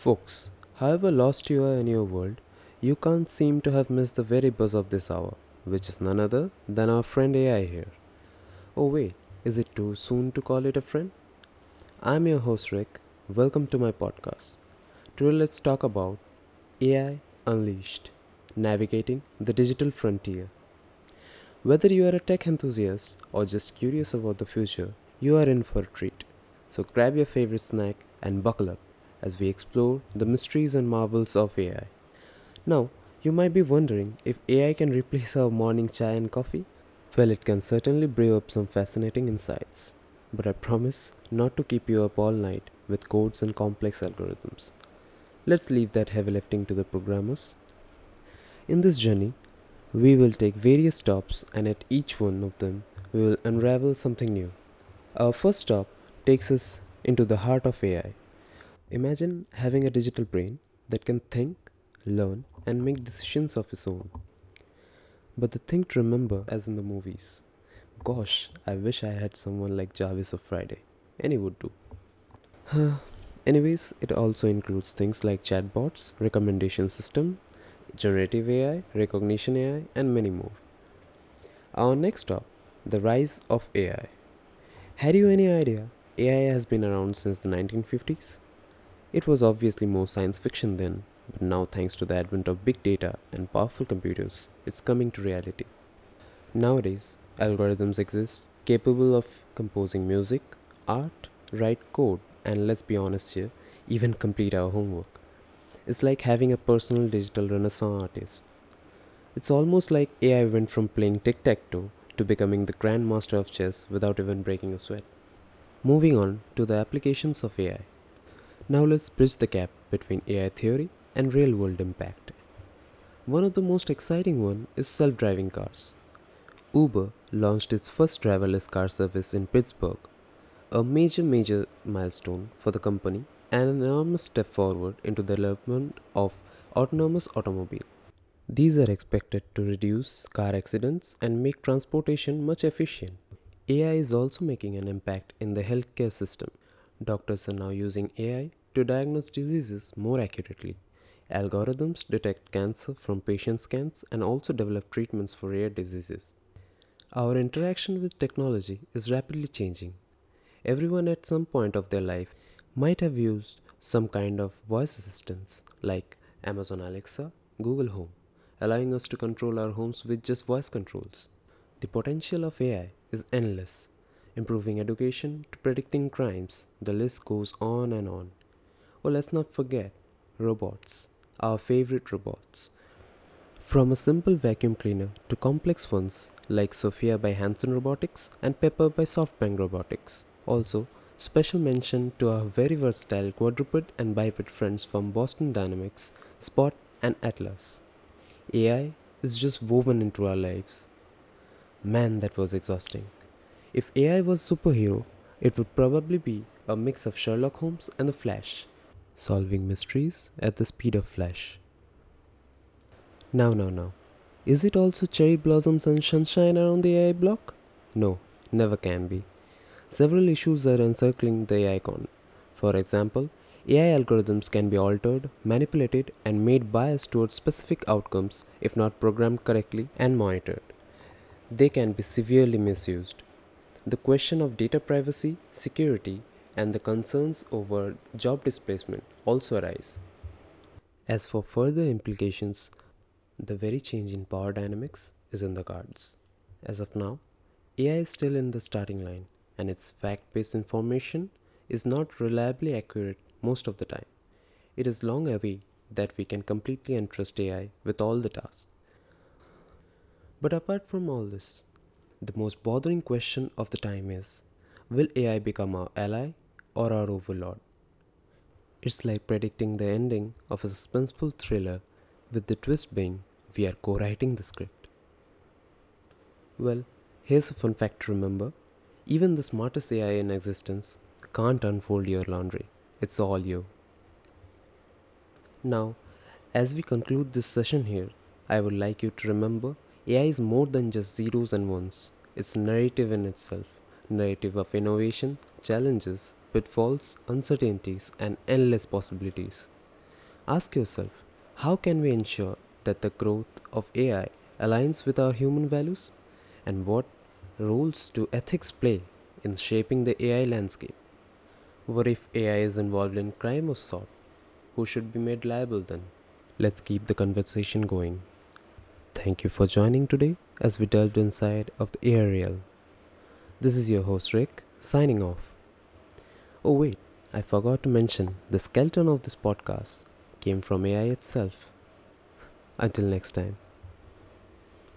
Folks, however lost you are in your world, you can't seem to have missed the very buzz of this hour, which is none other than our friend AI here. Oh, wait, is it too soon to call it a friend? I'm your host Rick. Welcome to my podcast. Today, let's talk about AI Unleashed Navigating the Digital Frontier. Whether you are a tech enthusiast or just curious about the future, you are in for a treat. So grab your favorite snack and buckle up as we explore the mysteries and marvels of AI. Now, you might be wondering if AI can replace our morning chai and coffee? Well, it can certainly brew up some fascinating insights, but I promise not to keep you up all night with codes and complex algorithms. Let's leave that heavy lifting to the programmers. In this journey, we will take various stops, and at each one of them, we will unravel something new. Our first stop takes us into the heart of AI, Imagine having a digital brain that can think, learn, and make decisions of its own. But the thing to remember, as in the movies, gosh, I wish I had someone like Jarvis of Friday. Any would do. Anyways, it also includes things like chatbots, recommendation system, generative AI, recognition AI, and many more. Our next stop, the rise of AI. Had you any idea AI has been around since the 1950s? It was obviously more science fiction then, but now, thanks to the advent of big data and powerful computers, it's coming to reality. Nowadays, algorithms exist capable of composing music, art, write code, and let's be honest here, even complete our homework. It's like having a personal digital renaissance artist. It's almost like AI went from playing tic tac toe to becoming the grandmaster of chess without even breaking a sweat. Moving on to the applications of AI. Now let's bridge the gap between AI theory and real world impact. One of the most exciting one is self-driving cars. Uber launched its first driverless car service in Pittsburgh, a major major milestone for the company and an enormous step forward into the development of autonomous automobile. These are expected to reduce car accidents and make transportation much efficient. AI is also making an impact in the healthcare system. Doctors are now using AI to diagnose diseases more accurately. Algorithms detect cancer from patient scans and also develop treatments for rare diseases. Our interaction with technology is rapidly changing. Everyone at some point of their life might have used some kind of voice assistants like Amazon Alexa, Google Home, allowing us to control our homes with just voice controls. The potential of AI is endless, improving education to predicting crimes. The list goes on and on. Well, let's not forget robots, our favorite robots. From a simple vacuum cleaner to complex ones like Sophia by Hanson Robotics and Pepper by SoftBank Robotics. Also, special mention to our very versatile quadruped and biped friends from Boston Dynamics, Spot, and Atlas. AI is just woven into our lives. Man, that was exhausting. If AI was a superhero, it would probably be a mix of Sherlock Holmes and the Flash solving mysteries at the speed of flash. Now, now, now. Is it also cherry blossoms and sunshine around the AI block? No, never can be. Several issues are encircling the AI icon. For example, AI algorithms can be altered, manipulated, and made biased towards specific outcomes if not programmed correctly and monitored. They can be severely misused. The question of data privacy, security, and the concerns over job displacement also arise. As for further implications, the very change in power dynamics is in the cards. As of now, AI is still in the starting line and its fact based information is not reliably accurate most of the time. It is long away that we can completely entrust AI with all the tasks. But apart from all this, the most bothering question of the time is Will AI become our ally or our overlord? It's like predicting the ending of a suspenseful thriller, with the twist being we are co writing the script. Well, here's a fun fact to remember even the smartest AI in existence can't unfold your laundry, it's all you. Now, as we conclude this session here, I would like you to remember AI is more than just zeros and ones, it's narrative in itself narrative of innovation, challenges, pitfalls, uncertainties, and endless possibilities. Ask yourself how can we ensure that the growth of AI aligns with our human values? And what roles do ethics play in shaping the AI landscape? What if AI is involved in crime or sort? Who should be made liable then? Let's keep the conversation going. Thank you for joining today as we delved inside of the aerial. This is your host Rick, signing off. Oh, wait, I forgot to mention the skeleton of this podcast came from AI itself. Until next time.